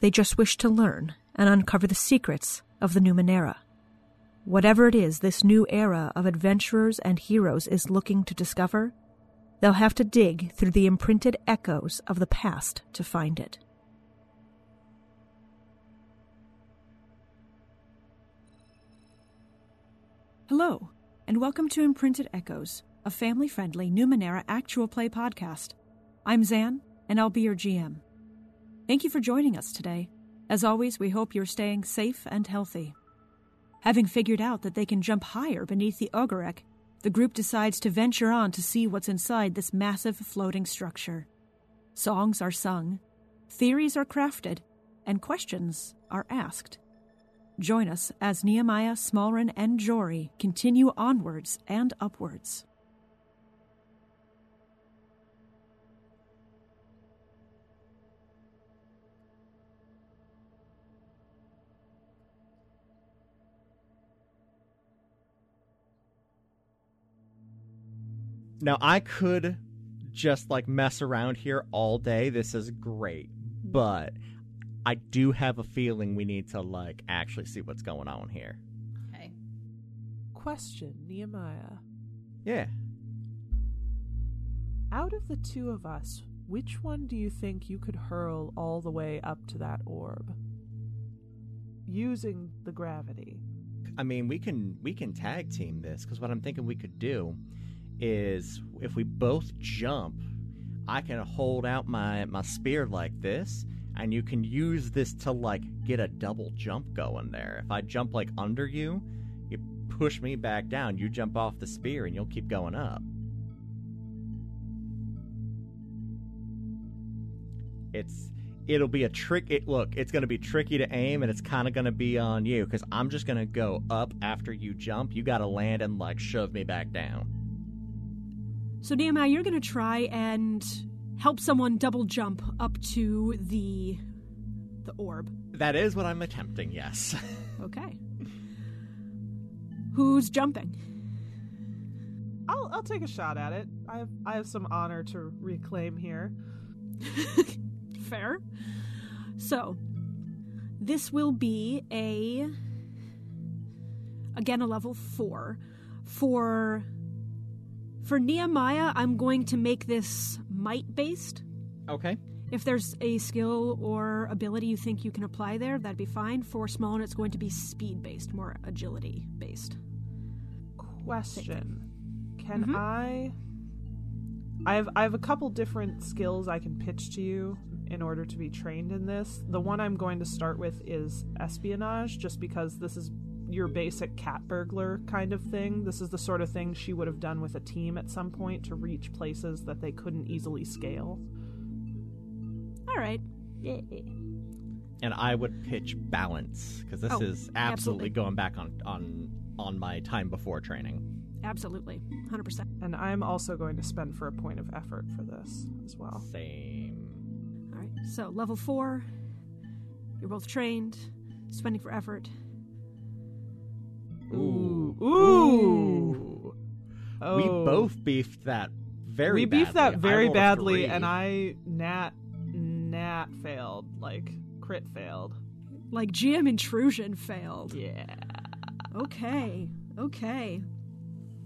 they just wish to learn and uncover the secrets of the Numenera. Whatever it is this new era of adventurers and heroes is looking to discover, they'll have to dig through the imprinted echoes of the past to find it. Hello, and welcome to Imprinted Echoes, a family friendly Numenera actual play podcast. I'm Zan, and I'll be your GM. Thank you for joining us today. As always, we hope you're staying safe and healthy. Having figured out that they can jump higher beneath the Ogorek, the group decides to venture on to see what's inside this massive floating structure. Songs are sung, theories are crafted, and questions are asked. Join us as Nehemiah, Smallren, and Jory continue onwards and upwards. Now I could just like mess around here all day. This is great. But I do have a feeling we need to like actually see what's going on here. Okay. Question, Nehemiah. Yeah. Out of the two of us, which one do you think you could hurl all the way up to that orb? Using the gravity. I mean, we can we can tag team this because what I'm thinking we could do is if we both jump, I can hold out my my spear like this, and you can use this to like get a double jump going there. If I jump like under you, you push me back down, you jump off the spear, and you'll keep going up. It's it'll be a trick. It, look, it's going to be tricky to aim, and it's kind of going to be on you because I'm just going to go up after you jump. You got to land and like shove me back down. So, Nehemiah, you're going to try and help someone double jump up to the the orb. That is what I'm attempting. Yes. Okay. Who's jumping? I'll I'll take a shot at it. I have I have some honor to reclaim here. Fair. So, this will be a again a level 4 for for Nehemiah, I'm going to make this might based. okay. If there's a skill or ability you think you can apply there, that'd be fine. For Smallren, it's going to be speed based, more agility based. Question. Can Mhm. I I have I have a couple different skills I can pitch to you in order to be trained in this. The one I'm going to start with is espionage just because this is your basic cat burglar kind of thing. This is the sort of thing she would have done with a team at some point to reach places that they couldn't easily scale. All right. And I would pitch balance because this Oh, is absolutely, absolutely. going back on on on my time before training. Absolutely. 100%. And I'm also going to spend for a point of effort for this as well. Same. All right. So, level 4. You're both trained, spending for effort. Ooh. Ooh. We Oh. both beefed that very. we beefed badly. that very badly, and I nat nat failed, like crit failed. Like GM intrusion failed. Yeah. Okay. Okay.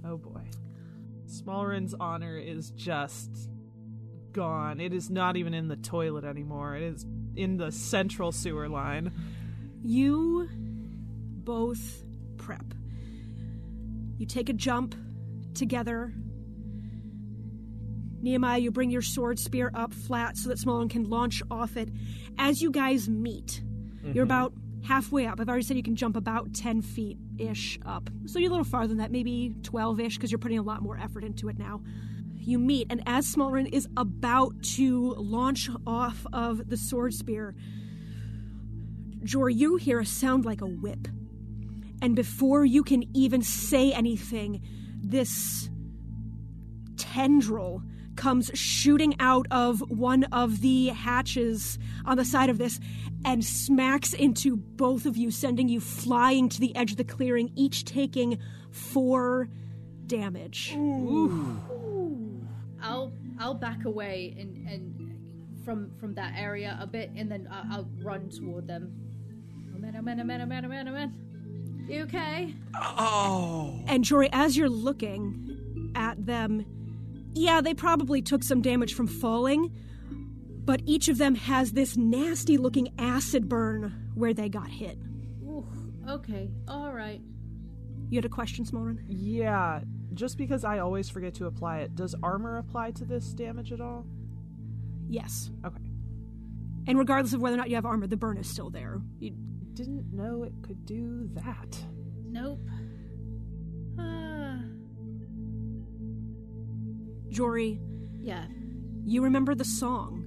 Oh boy. Smallren's honor is just gone. It is not even in the toilet anymore. It is in the central sewer line. You both prep. You take a jump together. Nehemiah, you bring your sword spear up flat so that Smallman can launch off it. As you guys meet, you're mm-hmm. about halfway up. I've already said you can jump about 10 feet ish up. So you're a little farther than that, maybe 12 ish, because you're putting a lot more effort into it now. You meet, and as Smallren is about to launch off of the sword spear, Jor, you hear a sound like a whip. And before you can even say anything, this tendril comes shooting out of one of the hatches on the side of this and smacks into both of you, sending you flying to the edge of the clearing, each taking four damage. I'll I'll back away and and from from that area a bit, and then I'll, I'll run toward them. Oh man! Oh man! Oh man! Oh man! Oh man! Oh man! You okay? Oh. And Jory, as you're looking at them, yeah, they probably took some damage from falling, but each of them has this nasty looking acid burn where they got hit. Ooh, okay. All right. You had a question, Smolren? Yeah, just because I always forget to apply it, does armor apply to this damage at all? Yes. Okay. And regardless of whether or not you have armor, the burn is still there. You, Didn't know it could do that. Nope. Ah. Jory, yeah. you remember the song,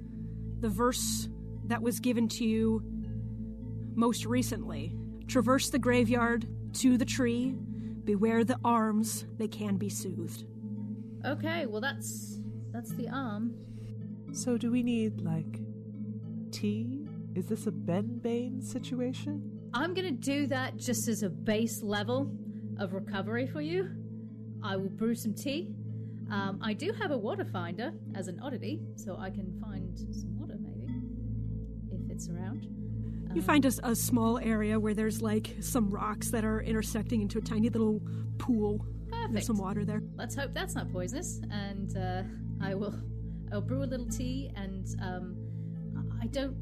the verse that was given to you most recently. Traverse the graveyard to the tree, beware the arms, they can be soothed. Okay. Well, that's that's the arm. So do we need like tea? Is this a Ben Bane situation? I'm gonna do that just as a base level of recovery for you. I will brew some tea. Um, I do have a water finder as an oddity, so I can find some water maybe if it's around. You find a small area where there's like some rocks that are intersecting into a tiny little pool. Perfect. There's some water there. Let's hope that's not poisonous. And uh, I will, I'll brew a little tea. And um, I don't,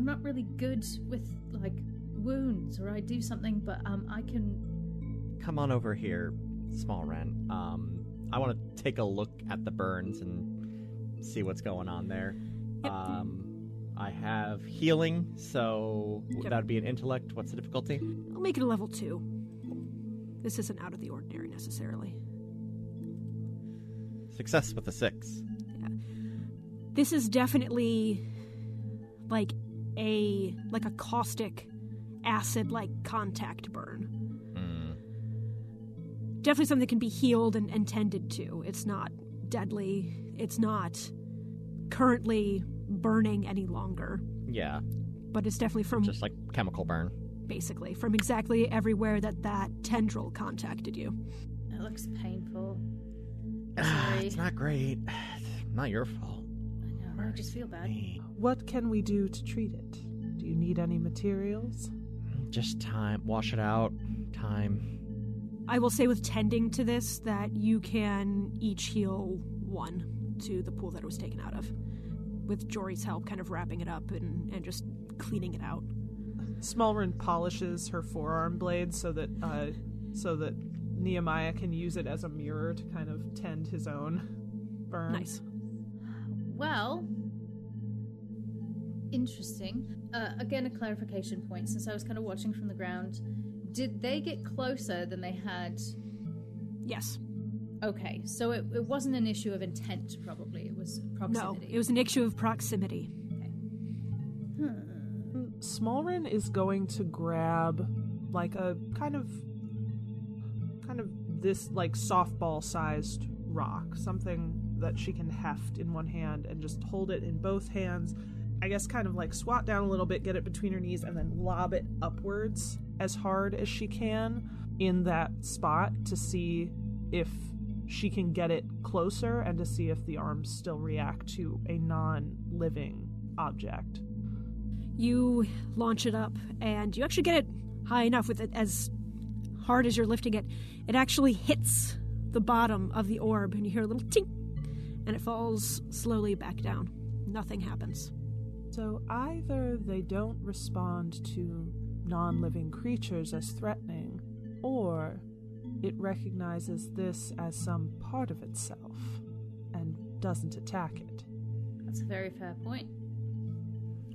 I'm not really good with like wounds, or I do something, but um, I can. Come on over here, Small Ren. Um, I want to take a look at the burns and see what's going on there. Yep. Um, I have healing, so Yep. that would be an intellect. What's the difficulty? I'll make it a level two. This isn't out of the ordinary necessarily. Success with a six. Yeah. This is definitely like a like a caustic acid like contact burn. Hmm. Definitely something that can be healed and, and tended to. It's not deadly. It's not currently burning any longer. Yeah, But it's definitely from just like chemical burn. basically from exactly everywhere that that tendril contacted you. It looks painful. Sorry. it's not great. Not your fault. I know. I just feel bad. Me. What can we do to treat it? Do you need any materials? Just time. Wash it out. Time. I will say with tending to this that you can each heal one to the pool that it was taken out of. With Jory's help, kind of wrapping it up and, and just cleaning it out. Smallrin polishes her forearm blade so that uh, so that Nehemiah can use it as a mirror to kind of tend his own burn. Nice. Well, interesting. Uh, again, a clarification point since I was kind of watching from the ground. Did they get closer than they had? Yes. Okay, so it, it wasn't an issue of intent, probably. It was proximity. No, it was an issue of proximity. Smallrin is going to grab like a kind of kind of this like softball sized rock, something that she can heft in one hand and just hold it in both hands. I guess kind of like squat down a little bit, get it between her knees, and then lob it upwards as hard as she can in that spot to see if she can get it closer and to see if the arms still react to a non living object. You launch it up, and you actually get it high enough with it as hard as you're lifting it. It actually hits the bottom of the orb, and you hear a little tink, and it falls slowly back down. Nothing happens. So either they don't respond to non living creatures as threatening, or it recognizes this as some part of itself and doesn't attack it. That's a very fair point.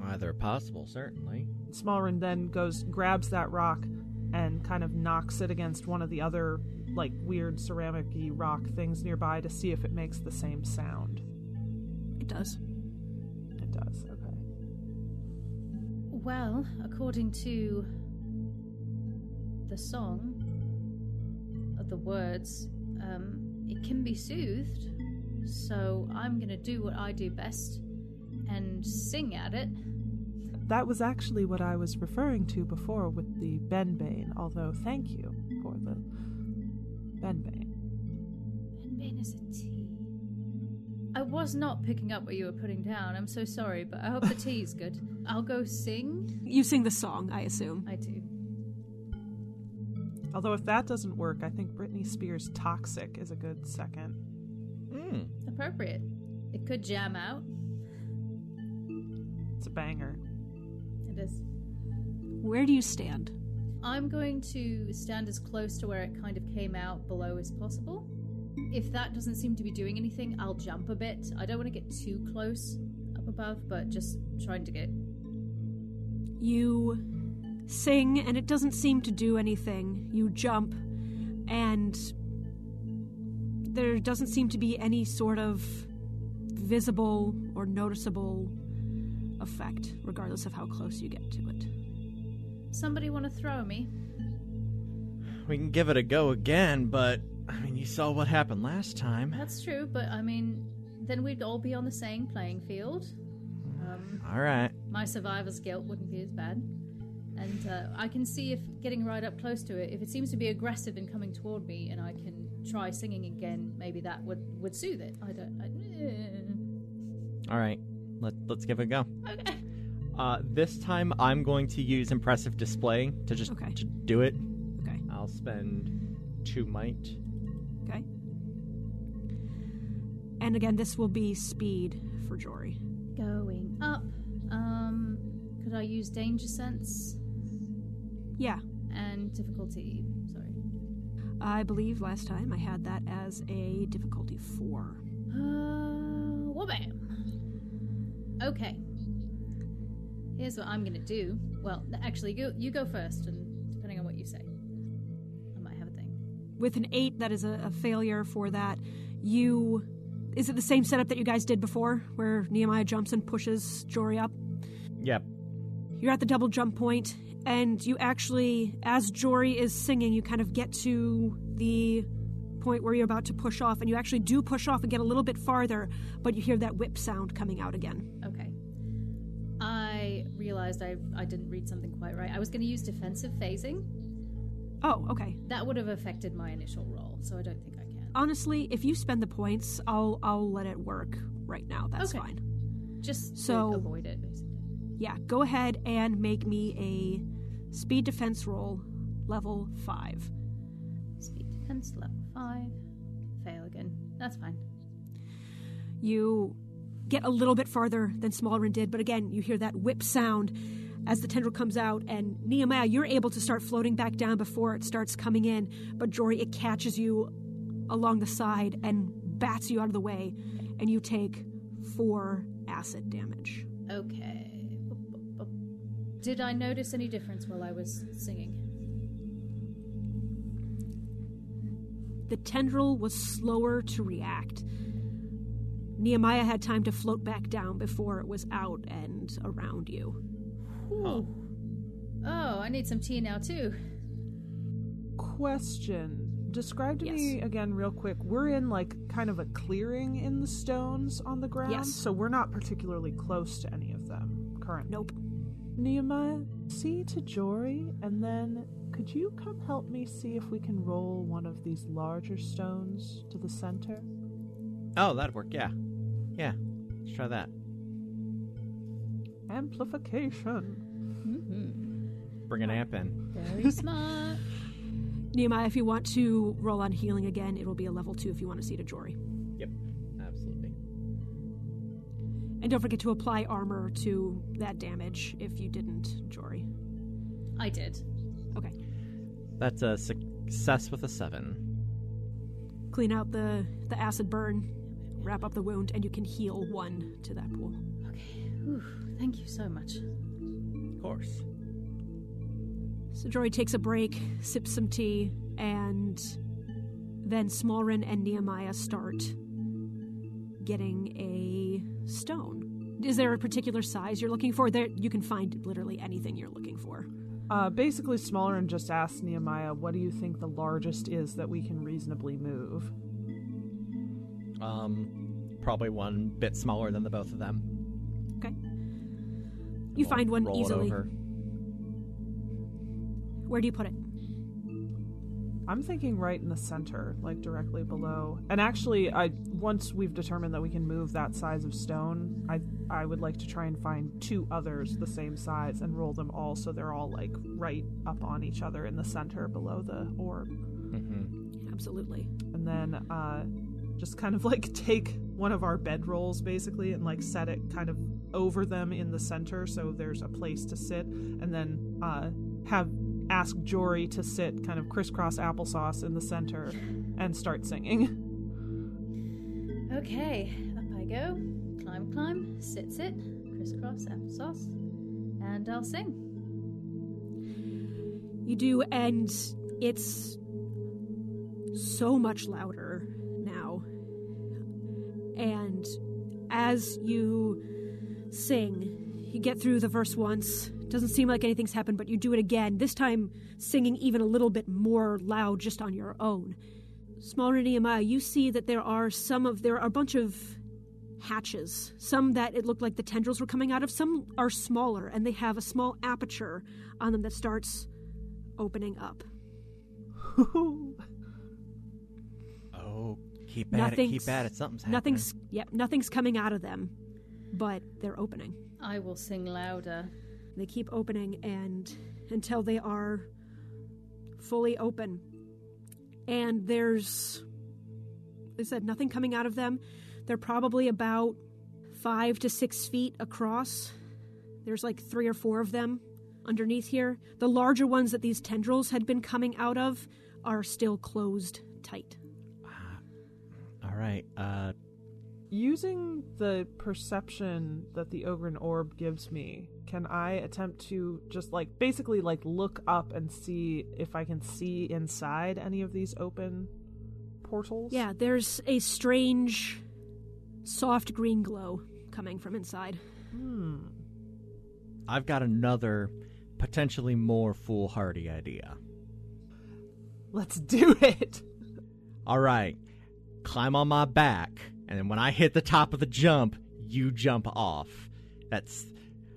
Either possible, certainly. Smallrin then goes, grabs that rock, and kind of knocks it against one of the other, like, weird ceramic rock things nearby to see if it makes the same sound. It does. It does, okay. Well, according to the song, of the words, um, it can be soothed. So I'm gonna do what I do best and sing at it. That was actually what I was referring to before with the Benbane, although thank you for the Benbane. Benbane is a tea. I was not picking up what you were putting down. I'm so sorry, but I hope the tea is good. I'll go sing. You sing the song, I assume. I do. Although if that doesn't work, I think Britney Spears' Toxic is a good second. Mm. Appropriate. It could jam out. It's a banger. It is. Where do you stand? I'm going to stand as close to where it kind of came out below as possible. If that doesn't seem to be doing anything, I'll jump a bit. I don't want to get too close up above, but just trying to get. You sing, and it doesn't seem to do anything. You jump, and there doesn't seem to be any sort of visible or noticeable effect, regardless of how close you get to it. Somebody want to throw me? We can give it a go again, but I mean, you saw what happened last time. That's true, but I mean, then we'd all be on the same playing field. Um, All right. my survivor's guilt wouldn't be as bad. And uh, I can see if getting right up close to it, if it seems to be aggressive and coming toward me, and I can try singing again, maybe that would, would soothe it. I don't. I, All right. Let Let's give it a go. okay. Uh, this time, I'm going to use impressive display to just Okay. to do it. Okay. I'll spend two might. And again, this will be speed for Jory. Going up. Um, could I use danger sense Yeah, and difficulty? Sorry. I believe last time I had that as a difficulty four. Uh, well, bam. Okay. Here's what I'm gonna do. Well, actually, you you go first, and depending on what you say, I might have a thing. With an eight, that is a, a failure for that. You. Is it the same setup that you guys did before, where Nehemiah jumps and pushes Jory up? Yep. You're at the double jump point, and you actually, as Jory is singing, you kind of get to the point where you're about to push off, and you actually do push off and get a little bit farther, but you hear that whip sound coming out again. Okay. I realized I I didn't read something quite right. I was gonna use defensive phasing. Oh, okay. That would have affected my initial roll, so I don't think I can. Honestly, if you spend the points, I'll I'll let it work right now. That's Okay. fine. Just So- avoid it, basically. Yeah, go ahead and make me a speed defense roll, level five. Speed defense level five. Fail again. That's fine. You get a little bit farther than Smallrin did, but again, you hear that whip sound as the tendril comes out, and Nehemiah, you're able to start floating back down before it starts coming in, but Jory, it catches you along the side and bats you out of the way, and you take four acid damage. Okay. Did I notice any difference while I was singing? The tendril was slower to react. Nehemiah had time to float back down before it was out and around you. Ooh. Oh, I need some tea now too. Question. Describe to Yes. me again, real quick. We're in like kind of a clearing in the stones on the ground, Yes. so we're not particularly close to any of them currently. Nope. Nehemiah, see to Jory, and then could you come help me see if we can roll one of these larger stones to the center? Oh, that'd work. Yeah. Yeah. Let's try that. Amplification. Mm-hmm. Bring an amp in. Very smart. Nehemiah, if you want to roll on healing again, it will be a level two if you want to see to Jory. Yep. Absolutely. And don't forget to apply armor to that damage if you didn't, Jory. I did. Okay. That's a success with a seven. Clean out the, the acid burn, wrap up the wound, and you can heal one to that pool. Okay. Whew. Thank you so much. Of course. So Jory takes a break, sips some tea, and then Smallrin and Nehemiah start getting a stone. Is there a particular size you're looking for? There, you can find literally anything you're looking for. Uh, basically smaller and just ask Nehemiah, what do you think the largest is that we can reasonably move? Um, probably one bit smaller than the both of them. Okay. You We'll find one roll it easily. Over. Where do you put it? I'm thinking right in the center, like directly below. And actually, I once we've determined that we can move that size of stone, I I would like to try and find two others the same size and roll them all so they're all like right up on each other in the center below the orb. hmm Absolutely. And then uh just kind of like take one of our bed rolls basically and like set it kind of over them in the center so there's a place to sit and then uh have ask Jory to sit kind of crisscross applesauce in the center and start singing. Okay, up I go. Climb, climb, sit, sit, crisscross, applesauce, and I'll sing. You do, and it's so much louder now. And as you sing, you get through the verse once. Doesn't seem like anything's happened, but you do it again. This time, singing even a little bit more loud just on your own. Smaller Nehemiah, you see that there are some of there are a bunch of hatches. Some that it looked like the tendrils were coming out of. Some are smaller, and they have a small aperture on them that starts opening up. Oh, keep at it, keep at it. Something's happening. Nothing's yep, nothing's coming out of them, but they're opening. I will sing louder. They keep opening and until they are fully open. And there's they said nothing coming out of them. They're probably about five to six feet across. There's like three or four of them underneath here. The larger ones that these tendrils had been coming out of are still closed tight. All right. Uh, Using the perception that the Ogren orb gives me, can I attempt to just like basically like look up and see if I can see inside any of these open portals? Yeah, there's a strange soft green glow coming from inside. Hmm. I've got another potentially more foolhardy idea. Let's do it. All right. Climb on my back, and then when I hit the top of the jump, you jump off. That's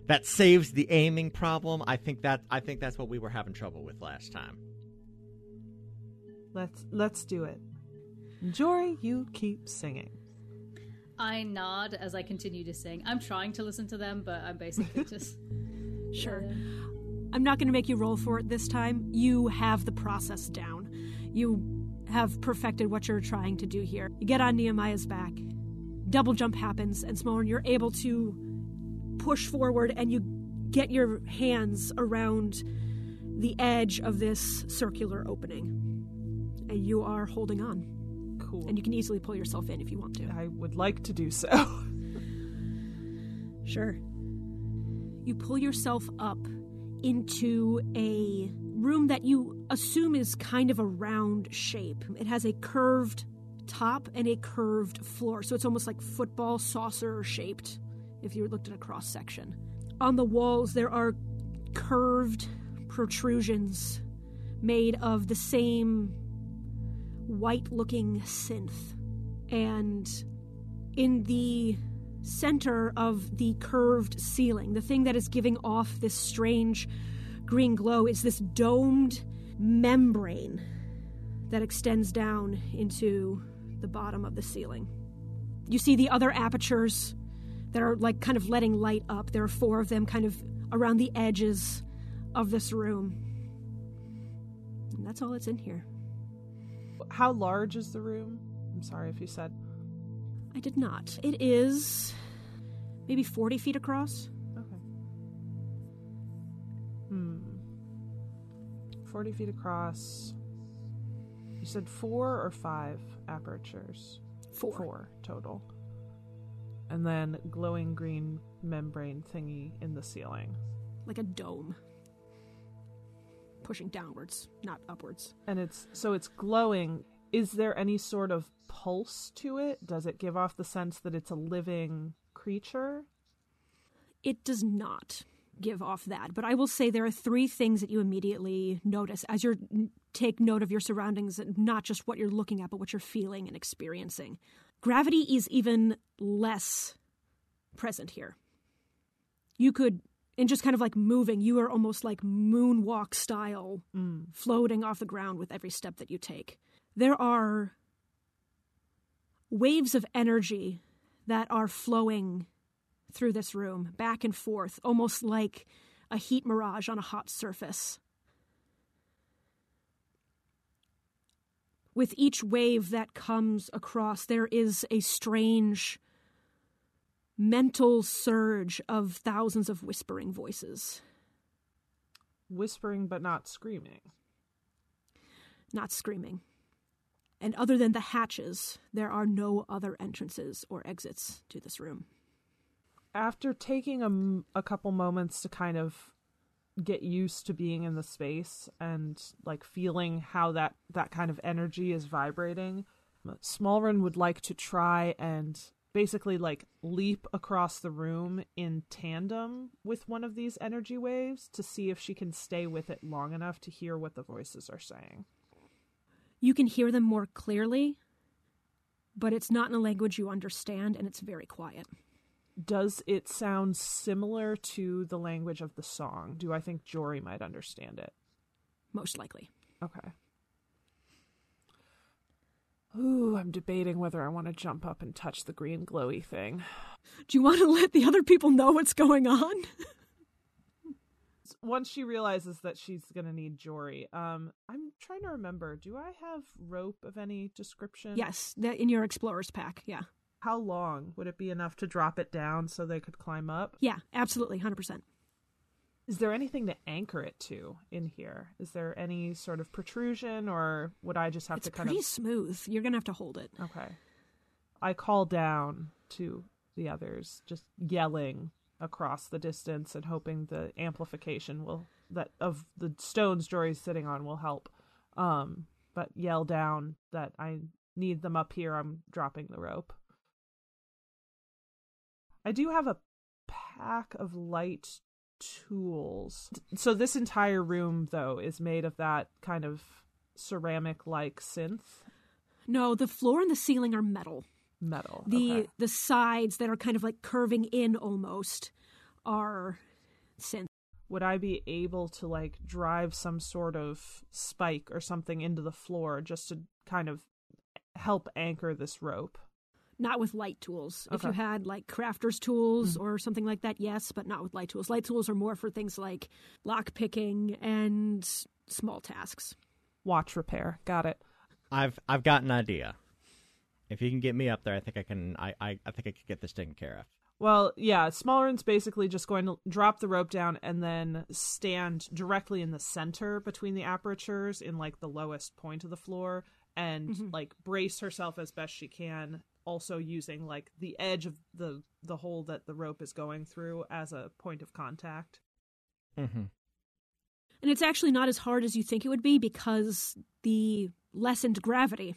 that saves the aiming problem. I think that I think that's what we were having trouble with last time. Let's let's do it. Jory, you keep singing. I nod as I continue to sing. I'm trying to listen to them, but I'm basically just. Sure. Uh, I'm not going to make you roll for it this time. You have the process down. You have perfected what you're trying to do here. You get on Nehemiah's back. Double jump happens, and Smolren, you're able to push forward and you get your hands around the edge of this circular opening. And you are holding on. Cool. And you can easily pull yourself in if you want to. I would like to do so. Sure. You pull yourself up into a room that you assume is kind of a round shape. It has a curved top and a curved floor, so it's almost like football saucer shaped if you looked at a cross section. On the walls, there are curved protrusions made of the same white looking synth. And in the center of the curved ceiling, the thing that is giving off this strange green glow is this domed membrane that extends down into the bottom of the ceiling. You see the other apertures that are like kind of letting light up. There are four of them kind of around the edges of this room. And that's all that's in here. How large is the room? I'm sorry if you said. I did not. It is maybe 40 feet across. 40 feet across. You said four or five apertures? Four. Four total. And then glowing green membrane thingy in the ceiling. Like a dome. Pushing downwards, not upwards. And it's so it's glowing. Is there any sort of pulse to it? Does it give off the sense that it's a living creature? It does not give off that, but I will say there are three things that you immediately notice as you take note of your surroundings, not just what you're looking at, but what you're feeling and experiencing. Gravity is even less present here. You could, in just kind of like moving, you are almost like moonwalk style, Mm. floating off the ground with every step that you take. There are waves of energy that are flowing through this room, back and forth, almost like a heat mirage on a hot surface. With each wave that comes across, there is a strange mental surge of thousands of whispering voices. Whispering but not screaming. not screaming. And other than the hatches, there are no other entrances or exits to this room. After taking a couple moments to kind of get used to being in the space and like feeling how that that kind of energy is vibrating, Smallrun would like to try and basically like leap across the room in tandem with one of these energy waves to see if she can stay with it long enough to hear what the voices are saying. You can hear them more clearly, but it's not in a language you understand, and it's very quiet. Does it sound similar to the language of the song? Do I think Jory might understand it? Most likely. Okay. Ooh, I'm debating whether I want to jump up and touch the green glowy thing. Do you want to let the other people know what's going on? Once she realizes that she's gonna need Jory, um, I'm trying to remember. Do I have rope of any description? yes, that in your explorer's pack. Yeah. How long would it be enough to drop it down so they could climb up? Yeah, absolutely. 100%. Is there anything to anchor it to in here? Is there any sort of protrusion, or would I just have It's to kind pretty of smooth. You're going to have to hold it. Okay. I call down to the others, just yelling across the distance and hoping the amplification will that of the stones Jory's sitting on will help. Um, but yell down that I need them up here. I'm dropping the rope. I do have a pack of light tools. So this entire room though is made of that kind of ceramic like synth No, the floor and the ceiling are metal. metal. The Okay. the sides that are kind of like curving in almost are synth. would I be able to like drive some sort of spike or something into the floor just to kind of help anchor this rope? Not with light tools. If you had like crafter's tools or something like that, yes, but not with light tools. Light tools are more for things like lock picking and small tasks. Watch repair. Got it. I've I've got an idea. If you can get me up there, I think I can. I I, I think I could get this taken care of. Well, yeah, Smallrun's basically just going to drop the rope down and then stand directly in the center between the apertures in like the lowest point of the floor and Mhm. like brace herself as best she can, also using like the edge of the the hole that the rope is going through as a point of contact. Mm-hmm. And it's actually not as hard as you think it would be because the lessened gravity.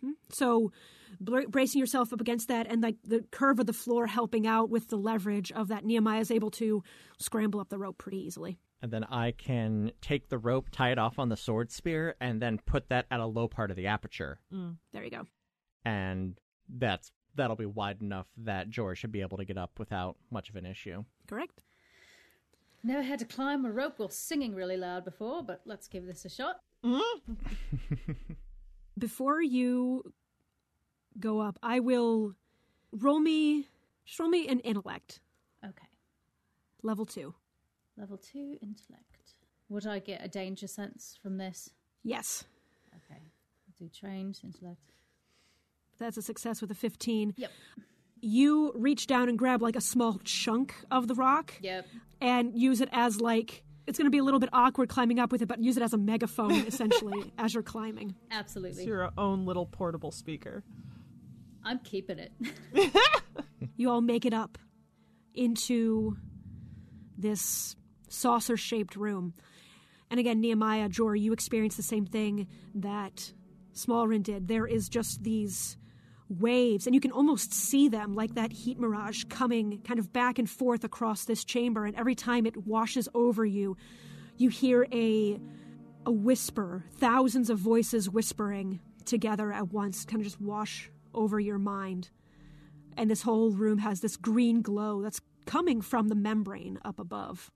hmm So, br- bracing yourself up against that and like the curve of the floor helping out with the leverage of that, Nehemiah is able to scramble up the rope pretty easily. And then I can take the rope, tie it off on the sword spear, and then put that at a low part of the aperture, There you go. And that's that'll be wide enough that George should be able to get up without much of an issue. Correct. Never had to climb a rope while singing really loud before, but let's give this a shot. Mm-hmm. Before you go up, I will roll me, just roll me an intellect, Okay. level two. Level 2 intellect. Would I get a danger sense from this? Yes, Okay. Do trained intellect. That's a success with a 15. Yep. You reach down and grab like a small chunk of the rock Yep. and use it as like it's going to be a little bit awkward climbing up with it, but use it as a megaphone essentially as you're climbing. Absolutely. It's Absolutely. your own little portable speaker. I'm keeping it. You all make it up into this saucer shaped room. And again, Nehemiah, Jory, you experience the same thing that Smallrin did. There is just these waves, and you can almost see them like that heat mirage coming kind of back and forth across this chamber. And every time it washes over you, you hear a a whisper, thousands of voices whispering together at once, kind of just wash over your mind. And this whole room has this green glow that's coming from the membrane up above.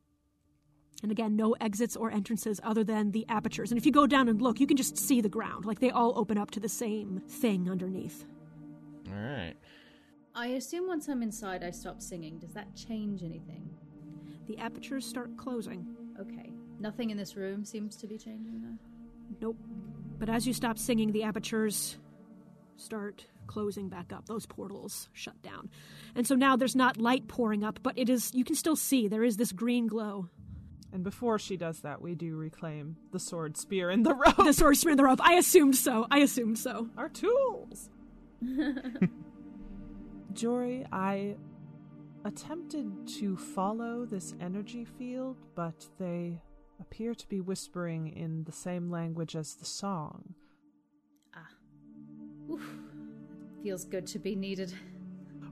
And again, no exits or entrances other than the apertures. And if you go down and look, you can just see the ground. Like they all open up to the same thing underneath. All right. I assume once I'm inside, I stop singing. Does that change anything? The apertures start closing. Okay. Nothing in this room seems to be changing, though. Nope. But as you stop singing, the apertures start closing back up. Those portals shut down. And so now there's not light pouring up, but it is you can still see there is this green glow. And before she does that, we do reclaim the sword, spear, and the rope. The sword spear and the rope. I assumed so. I assumed so. Our tools. Jory, I attempted to follow this energy field, but they appear to be whispering in the same language as the song. Ah. Oof. Feels good to be needed.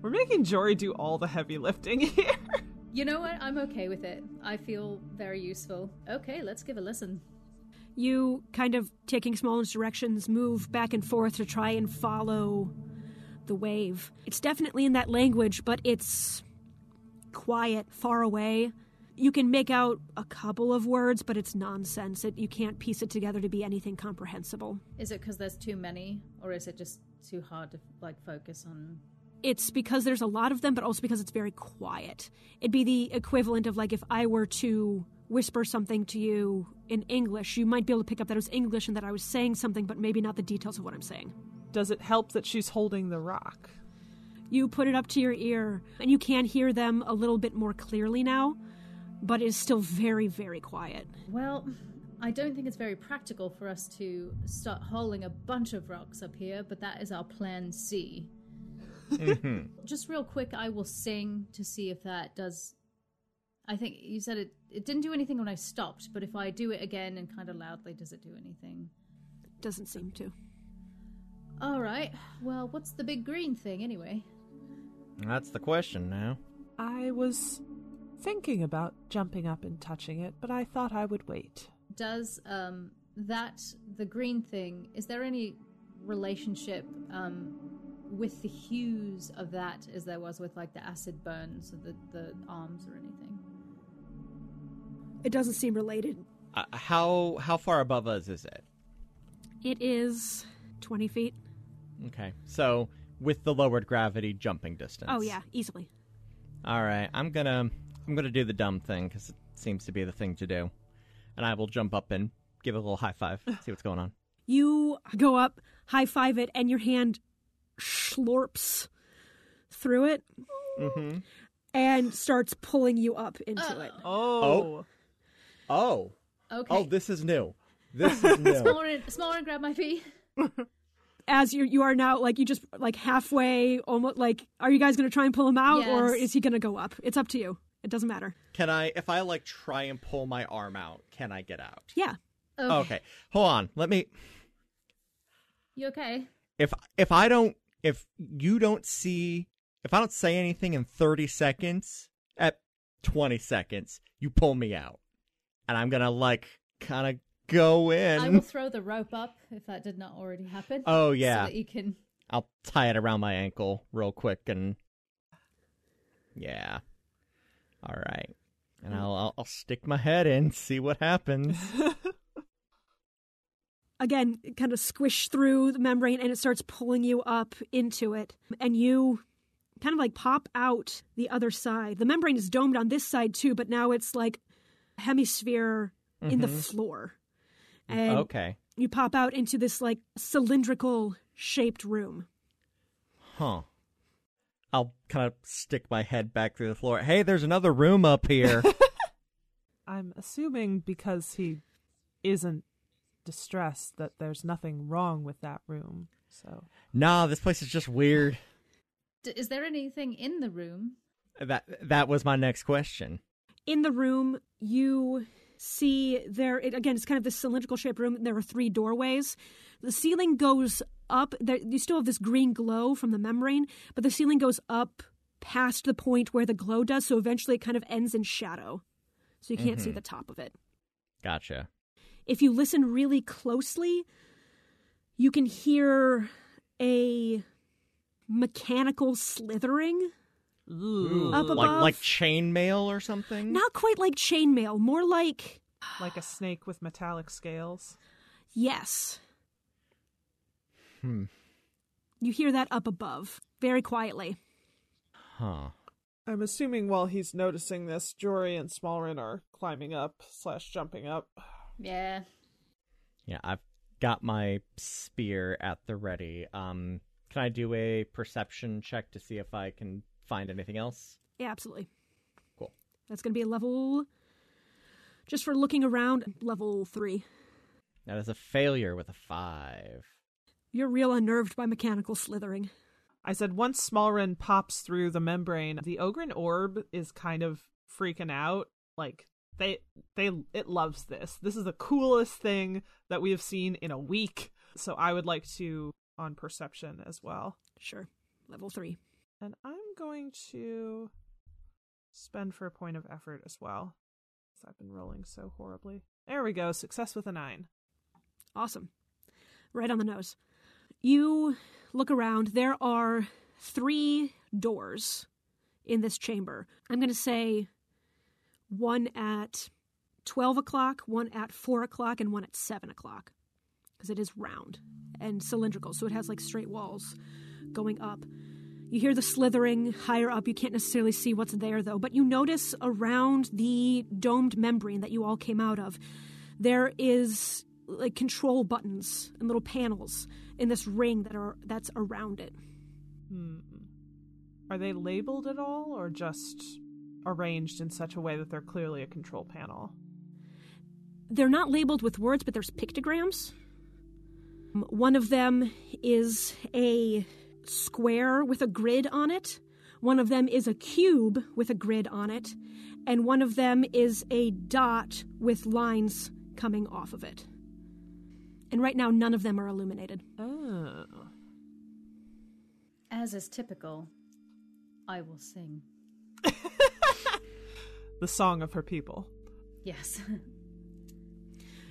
We're making Jory do all the heavy lifting here. You know what? I'm okay with it. I feel very useful. Okay, let's give a listen. You kind of taking small directions move back and forth to try and follow the wave. It's definitely in that language, but it's quiet, far away. You can make out a couple of words, but it's nonsense. It, you can't piece it together to be anything comprehensible. Is it because there's too many, or is it just too hard to like focus on? It's because there's a lot of them, but also because it's very quiet. It'd be the equivalent of like if I were to whisper something to you in English, you might be able to pick up that it was English and that I was saying something, but maybe not the details of what I'm saying. Does it help that she's holding the rock? You put it up to your ear, and you can hear them a little bit more clearly now, but it's still very, very quiet. Well, I don't think it's very practical for us to start hauling a bunch of rocks up here, but that is our plan C. Mm-hmm. Just real quick, I will sing to see if that does. I think you said it. It didn't do anything when I stopped, but if I do it again and kind of loudly, does it do anything? It doesn't seem to. All right. Well, what's the big green thing anyway? That's the question now. I was thinking about jumping up and touching it, but I thought I would wait. Does um that the green thing? Is there any relationship um with the hues of that as there was with like the acid burns of the the arms or anything? It doesn't seem related. Uh, how how far above us is it? It is 20 feet. Okay, so with the lowered gravity jumping distance. Oh, yeah, easily. All right, I'm gonna I'm gonna do the dumb thing because it seems to be the thing to do, and I will jump up and give a little high five, see what's going on. You go up, high five it, and your hand slurps through it Mm-hmm. and starts pulling you up into it. Oh. Oh, Oh. Oh, okay. oh, this is new. This is new. smaller, and, smaller, and grab my feet. As you you are now like you just like halfway, almost like, are you guys going to try and pull him out, or is he going to go up? It's up to you. It doesn't matter. Can I, if I like try and pull my arm out, can I get out? Yeah, Okay. Okay, hold on. Let me. You okay? If if I don't, if you don't see, if I don't say anything in thirty seconds, at twenty seconds, you pull me out, and I'm gonna like kind of go in. I will throw the rope up if that did not already happen. Oh So yeah, that you can. I'll tie it around my ankle real quick and yeah. All right. And I'll, I'll I'll stick my head in, see what happens. again, kind of squish through the membrane, and it starts pulling you up into it, and you kind of like pop out the other side. The membrane is domed on this side too, but now it's like hemisphere in the mm-hmm. floor. Mm, and okay. you pop out into this like cylindrical shaped room. Huh. I'll kind of stick my head back through the floor. Hey, there's another room up here. I'm assuming because he isn't distressed that there's nothing wrong with that room. So nah, this place is just weird. D- is there anything in the room? That that was my next question. In the room, you see there, it, again, it's kind of this cylindrical shaped room. There are three doorways. The ceiling goes up. There, you still have this green glow from the membrane, but the ceiling goes up past the point where the glow does. So eventually, it kind of ends in shadow, so you can't see mm-hmm. the top of it. Gotcha. If you listen really closely, you can hear a mechanical slithering Ooh. Up like above? like chainmail or something. Not quite like chainmail, more like like a snake with metallic scales. yes. Hmm. You hear that up above, very quietly. Huh. I'm assuming while he's noticing this, Jory and Smallrin are climbing up slash jumping up. Yeah. Yeah, I've got my spear at the ready. Um, can I do a perception check to see if I can find anything else? Yeah, absolutely. Cool. That's going to be a level, just for looking around, level three. That is a failure with a five. You're real unnerved by mechanical slithering. I said once Smallrin pops through the membrane, the Ogren orb is kind of freaking out. Like they they it loves this. This is the coolest thing that we have seen in a week. So I would like to on perception as well. Sure. Level three. And I'm going to spend for a point of effort as well. I've been rolling so horribly. There we go. Success with a nine. Awesome. Right on the nose. You look around. There are three doors in this chamber. I'm going to say one at 12 o'clock, one at 4 o'clock, and one at 7 o'clock. Because it is round and cylindrical, so it has like straight walls going up. You hear the slithering higher up. You can't necessarily see what's there, though, but you notice around the domed membrane that you all came out of, there is like control buttons and little panels in this ring that are that's around it. Hmm. Are they labeled at all or just arranged in such a way that they're clearly a control panel? They're not labeled with words, but there's pictograms. Um, One of them is a square with a grid on it. One of them is a cube with a grid on it. And one of them is a dot with lines coming off of it. And right now, none of them are illuminated. Oh. As is typical, I will sing. The song of her people. Yes.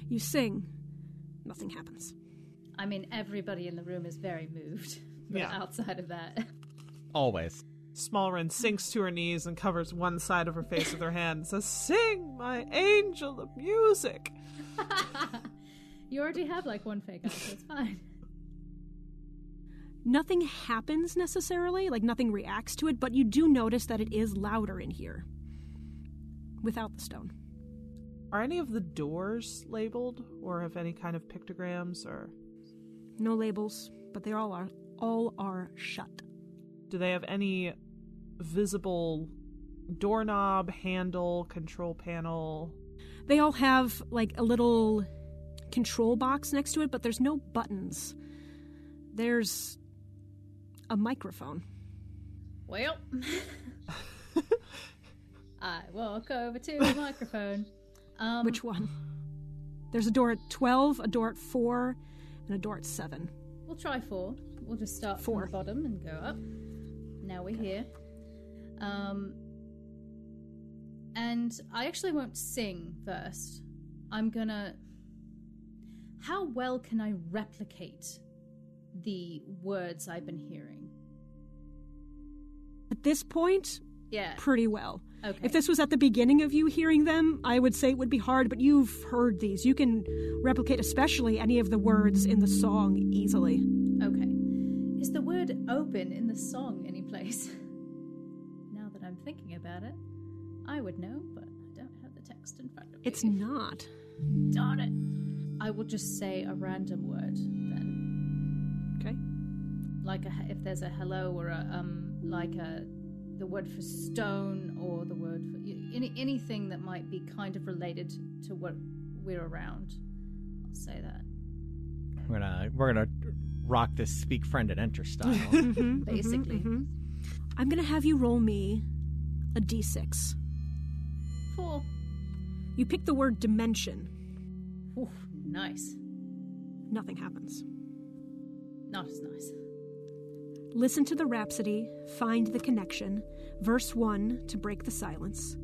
You sing, nothing happens. I mean, everybody in the room is very moved. But Yeah. outside of that, Always. Smallrin sinks to her knees and covers one side of her face with her hand and says, Sing, my angel of music. you already have like one fake out, so it's fine. Nothing happens necessarily, like nothing reacts to it, but you do notice that it is louder in here without the stone. Are any of the doors labeled or have any kind of pictograms or No labels, but they all are all are shut. do they have any visible doorknob, handle, control panel? They all have like a little control box next to it, but there's no buttons. There's a microphone. Well, I walk over to the microphone. Um, Which one? There's a door at 12, a door at 4, and a door at 7. We'll try four. We'll just start Four. from the bottom and go up. Now we're here. Um, and I actually won't sing first. I'm gonna. How well can I replicate the words I've been hearing? At this point, Yeah. pretty well. Okay. If this was at the beginning of you hearing them, I would say it would be hard, but you've heard these. You can replicate especially any of the words in the song easily. Okay. Word open in the song any place? now that I'm thinking about it, I would know, but I don't have the text in front of me. It's not. Darn it. I will just say a random word then. Okay. Like a, if there's a hello or a um like a the word for stone or the word for any anything that might be kind of related to what we're around. I'll say that. We're gonna we're gonna rock this speak friend and enter style. Mhm, Basically. mhm, mhm. I'm going to have you roll me a d6. Four. You pick the word dimension. Ooh, nice. Nothing happens. not as nice. Listen to the rhapsody, find the connection. Verse 1 to break the silence.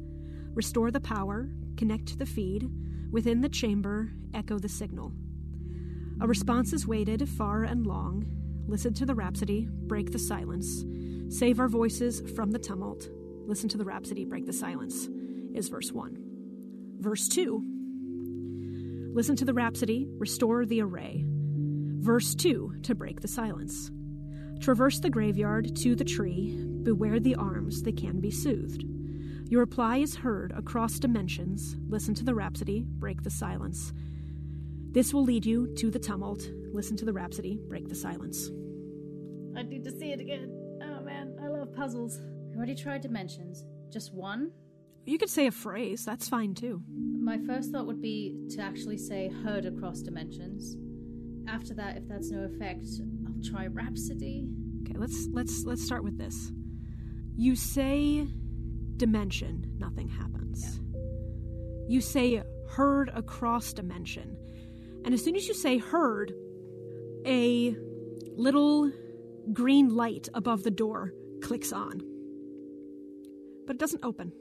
Restore the power, connect the feed. Within the chamber, echo the signal. A response is waited, far and long. Listen to the rhapsody, break the silence. Save our voices from the tumult. Listen to the rhapsody, break the silence, is verse 1. Verse 2 Listen to the rhapsody, restore the array. Verse 2 to break the silence. Traverse the graveyard to the tree, beware the arms, they can be soothed. Your reply is heard across dimensions. Listen to the rhapsody, break the silence. This will lead you to the tumult. Listen to the rhapsody, break the silence. I need to see it again. Oh man, I love puzzles. We already tried dimensions. Just one? You could say a phrase, that's fine too. My first thought would be to actually say heard across dimensions. After that, if that's no effect, I'll try Rhapsody. Okay, let's let's let's start with this. You say dimension, nothing happens. You say heard across dimension. And as soon as you say heard, a little green light above the door clicks on. But it doesn't open.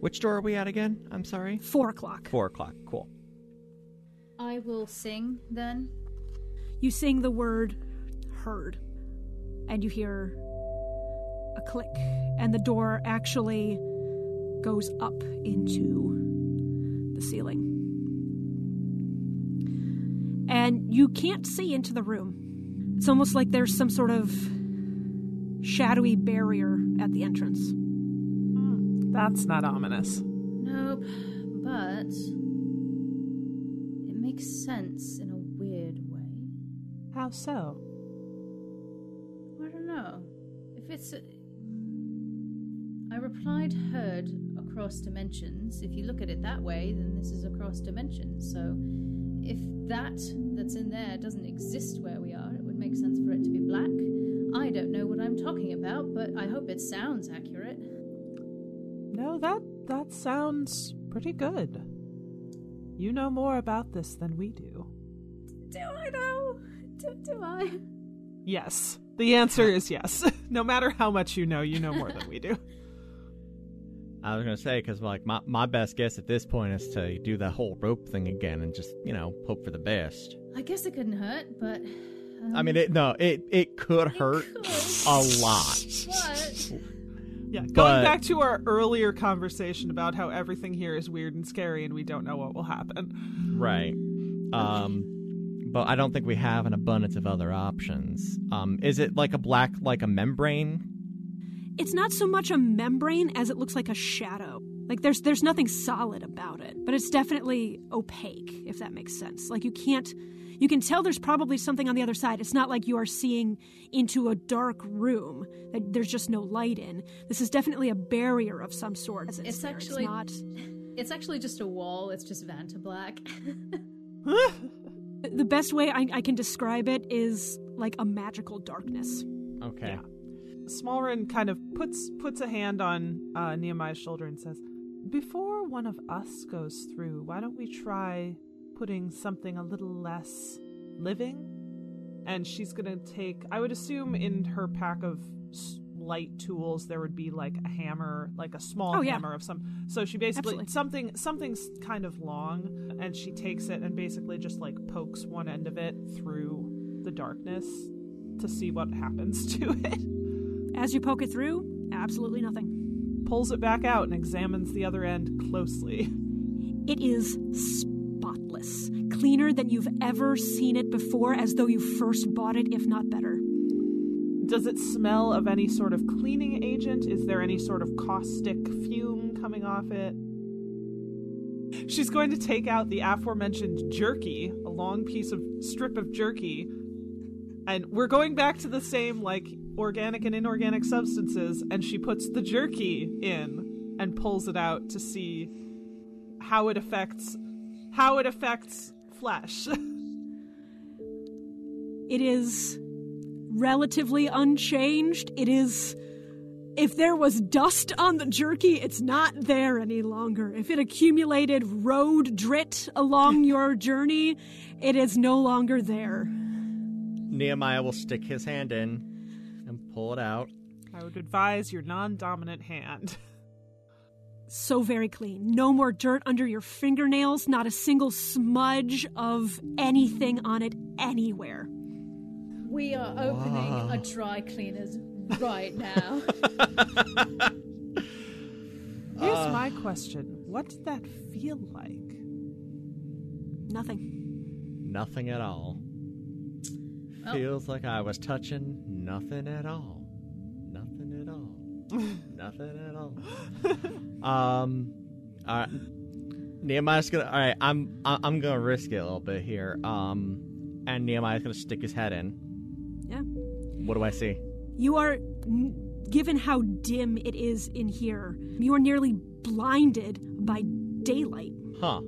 Which door are we at again? I'm sorry. Four o'clock. Four o'clock. Cool. I will sing then. You sing the word heard, and you hear a click, and the door actually goes up into the ceiling. And you can't see into the room. It's almost like there's some sort of shadowy barrier at the entrance. That's not ominous. Nope, but it makes sense in a weird way. How so? I don't know. If it's. A... I replied heard across dimensions. If you look at it that way, then this is across dimensions. So if that that's in there doesn't exist where we are, it would make sense for it to be black. I don't know what I'm talking about, but I hope it sounds accurate. No, that that sounds pretty good. You know more about this than we do. Do I know? Do, do I? Yes. The answer is yes. no matter how much you know, you know more than we do. I was gonna say because like my my best guess at this point is to do the whole rope thing again and just you know hope for the best. I guess it couldn't hurt, but. Um, I mean, it no, it it could hurt could. a lot. But Yeah, going But- back to our earlier conversation about how everything here is weird and scary and we don't know what will happen. Right. Um, but I don't think we have an abundance of other options. Um, is it like a black, like a membrane? It's not so much a membrane as it looks like a shadow. Like there's there's nothing solid about it, but it's definitely opaque if that makes sense. Like you can't you can tell there's probably something on the other side. It's not like you are seeing into a dark room that there's just no light in. This is definitely a barrier of some sort. It's, It's there. actually- not it's actually just a wall. It's just Vanta Black. the best way I, I can describe it is like a magical darkness. Okay. Smallrin kind of puts puts a hand on uh, Nehemiah's shoulder and says, "Before one of us goes through, why don't we try putting something a little less living?" And she's gonna take. I would assume in her pack of light tools there would be like a hammer, like a small Oh, yeah. hammer of some. So she basically Absolutely. something something's kind of long, and she takes it and basically just like pokes one end of it through the darkness to see what happens to it. As you poke it through, absolutely nothing. pulls it back out and examines the other end closely. It is spotless, cleaner than you've ever seen it before, as though you first bought it, if not better. Does it smell of any sort of cleaning agent? Is there any sort of caustic fume coming off it? She's going to take out the aforementioned jerky, a long piece of strip of jerky, and we're going back to the same like organic and inorganic substances, and she puts the jerky in and pulls it out to see how it affects how it affects flesh. It is relatively unchanged. It is. If there was dust on the jerky, it's not there any longer. If it accumulated road drit along your journey, it is no longer there. Nehemiah will stick his hand in and pull it out. I would advise your non dominant hand. So very clean. No more dirt under your fingernails, not a single smudge of anything on it anywhere. We are opening a dry cleaners right now. Here's uh. my question What did that feel like? Nothing. Nothing at all. Oh. Feels like I was touching nothing at all. Nothing at all. nothing at all. um, all right. Nehemiah's gonna. All right, I'm. I'm gonna risk it a little bit here. Um, and Nehemiah's gonna stick his head in. Yeah. What do I see? You are, given how dim it is in here, you are nearly blinded by daylight. Huh.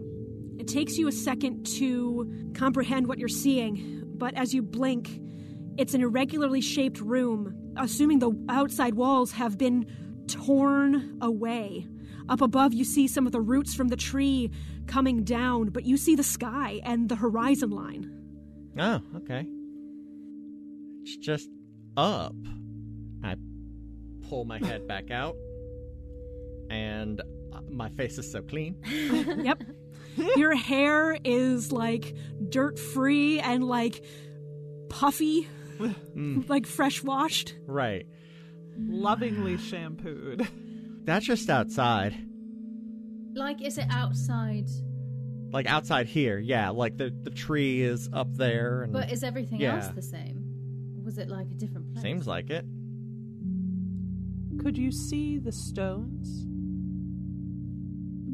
It takes you a second to comprehend what you're seeing, but as you blink, it's an irregularly shaped room, assuming the outside walls have been torn away. Up above, you see some of the roots from the tree coming down, but you see the sky and the horizon line. Oh, okay. It's just up. I pull my head back out, and uh, my face is so clean. Yep. Your hair is like dirt free and like puffy, Mm. like fresh washed. Right. Lovingly shampooed. That's just outside. like, is it outside? Like outside here, yeah. Like the the tree is up there, and But is everything Yeah. else the same? Was it like a different place? seems like it. Could you see the stones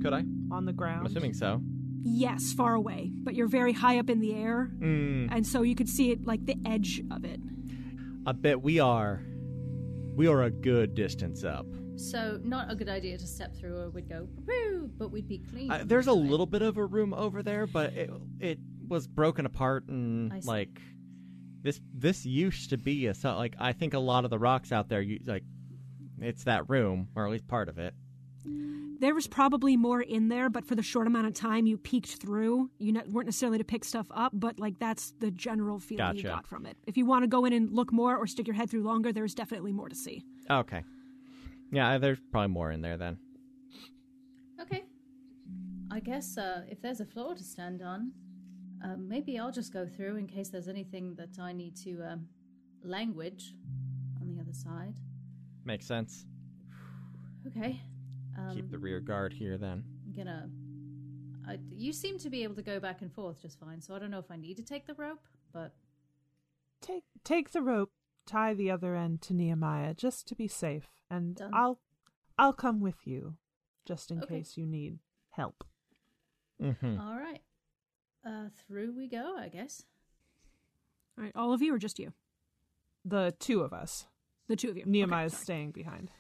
Could I? on the ground? I'm ground? assuming so. Yes, far away, but you're very high up in the air, Mm, and so you could see it like the edge of it. I bet we are. We are a good distance up. So, not a good idea to step through, or we'd go, "Woo," but we'd be clean. Uh, there's a little bit of a room over there, but it it was broken apart and like this this used to be a so like I think a lot of the rocks out there you like it's that room or at least part of it. There was probably more in there, but for the short amount of time you peeked through, you ne- weren't necessarily to pick stuff up, but like that's the general feeling you got from it. If you want to go in and look more or stick your head through longer, there's definitely more to see. Okay. Yeah, there's probably more in there then. Okay. I guess uh, if there's a floor to stand on, uh, maybe I'll just go through in case there's anything that I need to um, language on the other side. Makes sense. Okay. Um, Keep the rear guard here then. I'm gonna. I, you seem to be able to go back and forth just fine, so I don't know if I need to take the rope, but Take take the rope, tie the other end to Nehemiah just to be safe, and Done. I'll I'll come with you just in Okay. case you need help. Mm-hmm. all right. Uh, through we go, I guess. All right, all of you or just you? The two of us. The two of you. Okay, Nehemiah's sorry. staying behind.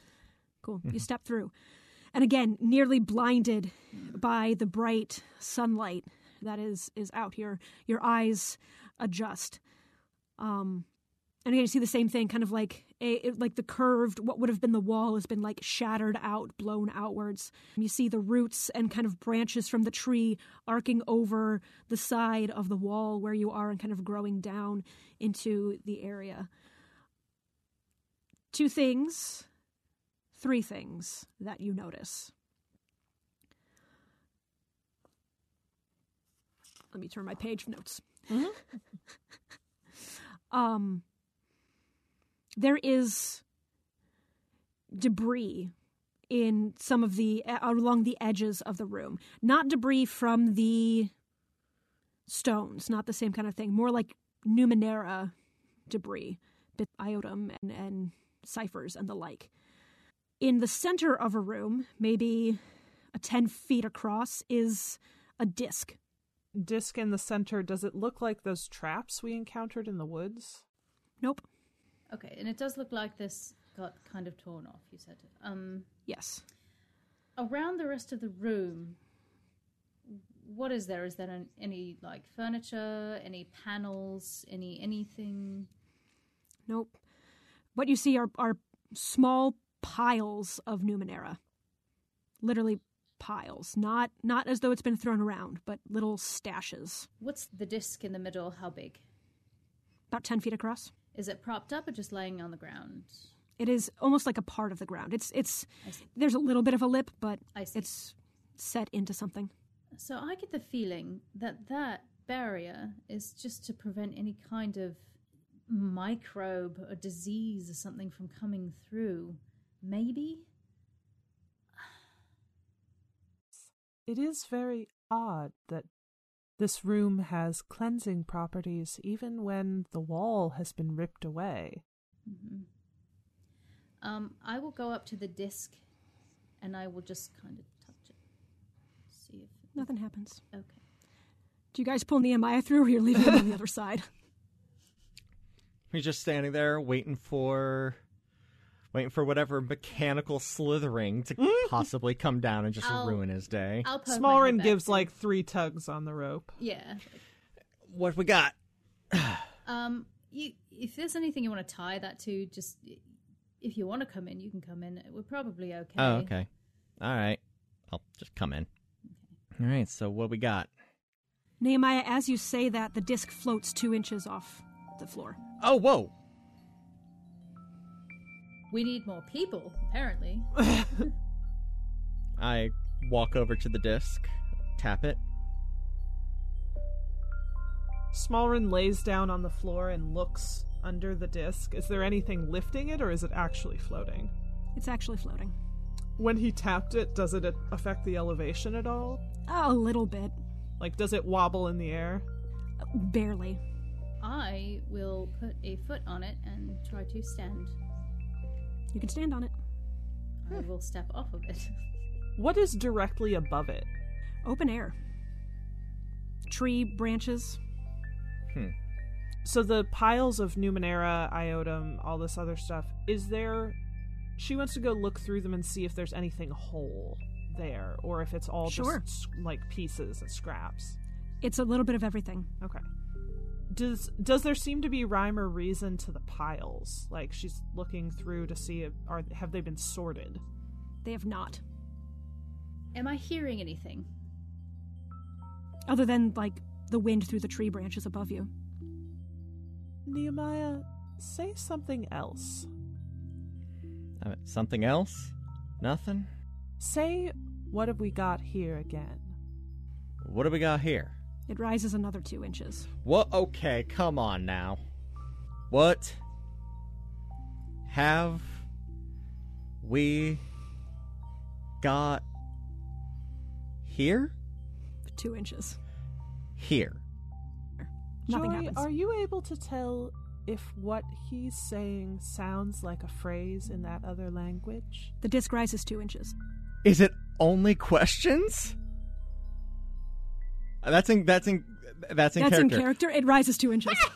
Cool. You step through. And again, nearly blinded by the bright sunlight that is is out here, your eyes adjust. Um and again you see the same thing kind of like a it- like the curved what would have been the wall has been like shattered out, blown outwards. You see the roots and kind of branches from the tree arcing over the side of the wall where you are and kind of growing down into the area. Two things three things that you notice. Let me turn my page notes. um, there is debris in some of the uh, along the edges of the room. Not debris from the stones, not the same kind of thing. More like Numenera debris, bit iotum and, and ciphers and the like in the center of a room, maybe a 10 feet across, is a disc. Disc in the center, does it look like those traps we encountered in the woods? Nope. Okay, and it does look like this got kind of torn off. You said. Um, Yes. around the rest of the room, what is there? Is there an, any like furniture, any panels, any anything? Nope. What you see are, are small piles of Numenera. Literally piles. Not not as though it's been thrown around, but little stashes. What's the disc in the middle? How big? about 10 feet across. Is it propped up or just laying on the ground? It is almost like a part of the ground. It's it's there's a little bit of a lip, but it's set into something. So I get the feeling that that barrier is just to prevent any kind of microbe or disease or something from coming through. Maybe? It is very odd that this room has cleansing properties even when the wall has been ripped away. Mm-hmm. Um, I will go up to the disc and I will just kind of touch it. See if. Nothing happens. Okay. Do you guys pull Nehemiah through or you're leaving him on the other side? He's just standing there waiting for waiting for whatever mechanical slithering to possibly come down and just I'll- ruin his day. I'll poke my head Smallrin back gives through. like three tugs on the rope. Yeah. What we got? Um, you, if there's anything you want to tie that to, just if you want to come in, you can come in. We're probably okay. Oh, okay. All right. I'll just come in. All right. So what we got? Nehemiah, as you say that, the disc floats two inches off the floor. Oh, whoa. We need more people, apparently. I walk over to the disc, tap it. Smallrin lays down on the floor and looks under the disc. Is there anything lifting it or is it actually floating? It's actually floating. When he tapped it, does it affect the elevation at all? A little bit. Like, does it wobble in the air? Barely. I will put a foot on it and try to stand. You can stand on it. I will step off of it. What is directly above it? Open air. Tree branches. Hmm. So the piles of Numenera, Iotum, all this other stuff, is there she wants to go look through them and see if there's anything whole there or if it's all Sure. just like pieces and scraps. It's a little bit of everything. Okay. Does does there seem to be rhyme or reason to the piles? Like she's looking through to see if are have they been sorted? They have not. Am I hearing anything? Other than, like, the wind through the tree branches above you. Nehemiah, say something else. Uh, something else? Nothing? Say what have we got here again? What have we got here? It rises another two inches. What? Okay, come on now. What have we got here? Two inches. Here. Nothing Joy, happens. are you able to tell if what he's saying sounds like a phrase in that other language? The disc rises two inches. Is it only questions? That's in that's in that's in That's character. in character. It rises two inches.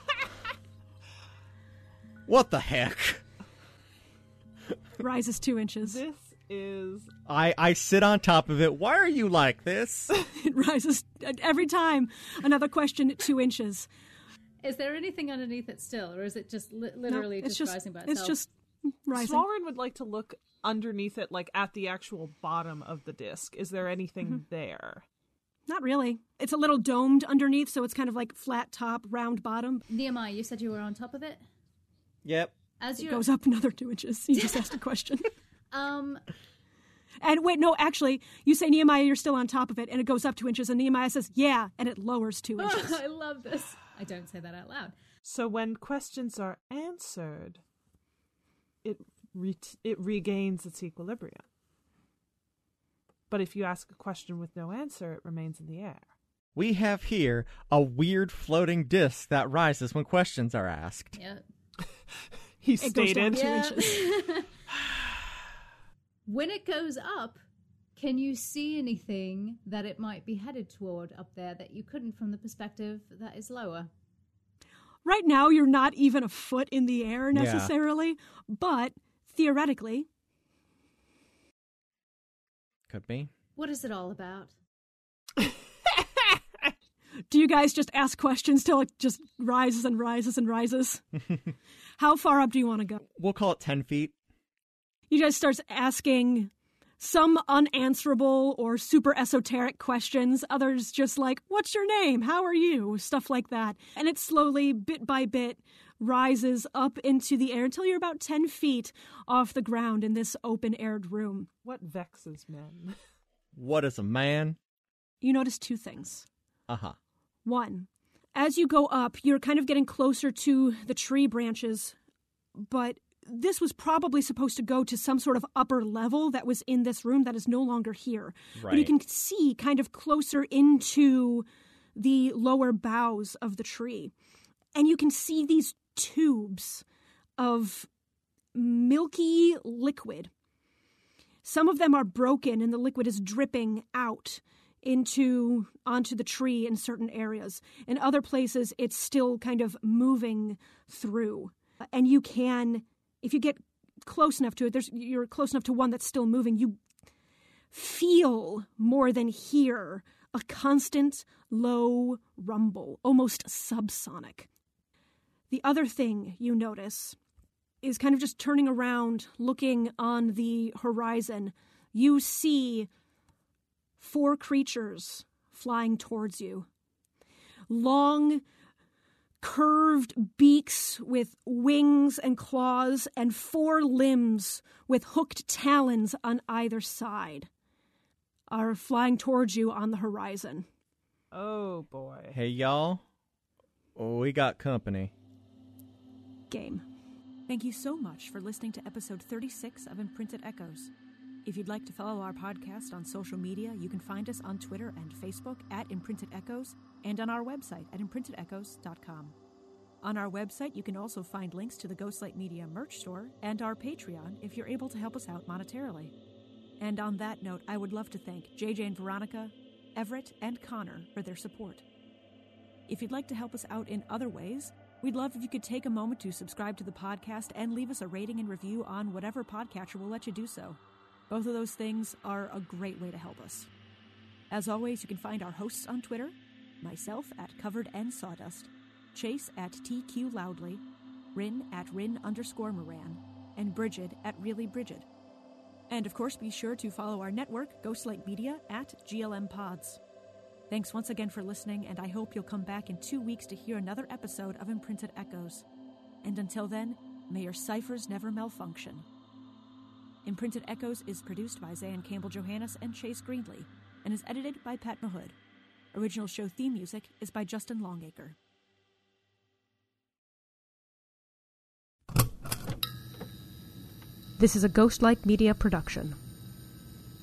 What the heck? rises two inches. This is I I sit on top of it. Why are you like this? It rises every time. Another question at two inches. Is there anything underneath it still, or is it just li- No, literally it's just, rising by itself? It's just rising. Smallrin would like to look underneath it, like at the actual bottom of the disc. Is there anything Mm-hmm. there? Not really. It's a little domed underneath, so it's kind of like flat top, round bottom. Nehemiah, you said you were on top of it. yep. As It you goes up another two inches. You just asked a question. um, And wait, no, actually, you say Nehemiah, you're still on top of it, and it goes up two inches, and Nehemiah says, yeah, and it lowers two inches. I love this. I don't say that out loud. So when questions are answered, it re- it regains its equilibrium. But if you ask a question with no answer, it remains in the air. We have here a weird floating disc that rises when questions are asked. Yeah. He It goes down stated. two Yeah. inches. when it goes up, can you see anything that it might be headed toward up there that you couldn't from the perspective that is lower? Right now, you're not even a foot in the air Yeah. necessarily, but theoretically, Could be. What is it all about? do you guys just ask questions till it just rises and rises and rises? How far up do you want to go? We'll call it 10 feet. You guys starts asking some unanswerable or super esoteric questions, others just like, What's your name? How are you? Stuff like that. And it slowly, bit by bit, rises up into the air until you're about 10 feet off the ground in this open aired room. What vexes men? What is a man? You notice two things. Uh huh. One, as you go up, you're kind of getting closer to the tree branches, but this was probably supposed to go to some sort of upper level that was in this room that is no longer here. But you can see kind of closer into the lower boughs of the tree. And you can see these tubes of milky liquid. Some of them are broken and the liquid is dripping out into onto the tree in certain areas. In other places it's still kind of moving through. And you can if you get close enough to it, there's you're close enough to one that's still moving, you feel more than hear a constant low rumble, almost subsonic. The other thing you notice is kind of just turning around, looking on the horizon. You see four creatures flying towards you. Long, curved beaks with wings and claws, and four limbs with hooked talons on either side are flying towards you on the horizon. Oh boy. Hey, y'all. We got company. Game. Thank you so much for listening to episode 36 of Imprinted Echoes. If you'd like to follow our podcast on social media, you can find us on Twitter and Facebook at Imprinted Echoes and on our website at imprintedechoes.com. On our website, you can also find links to the Ghostlight Media merch store and our Patreon if you're able to help us out monetarily. And on that note, I would love to thank JJ and Veronica, Everett, and Connor for their support. If you'd like to help us out in other ways, we'd love if you could take a moment to subscribe to the podcast and leave us a rating and review on whatever podcatcher will let you do so. Both of those things are a great way to help us. As always, you can find our hosts on Twitter myself at Covered and Sawdust, Chase at TQ Loudly, Rin at Rin underscore Moran, and Bridget at Really Bridget. And of course, be sure to follow our network, Ghostlight Media, at GLM Pods. Thanks once again for listening, and I hope you'll come back in two weeks to hear another episode of Imprinted Echoes. And until then, may your ciphers never malfunction. Imprinted Echoes is produced by Zayan Campbell Johannes and Chase Greenley, and is edited by Pat Mahood. Original show theme music is by Justin Longacre. This is a Ghostlight Media production.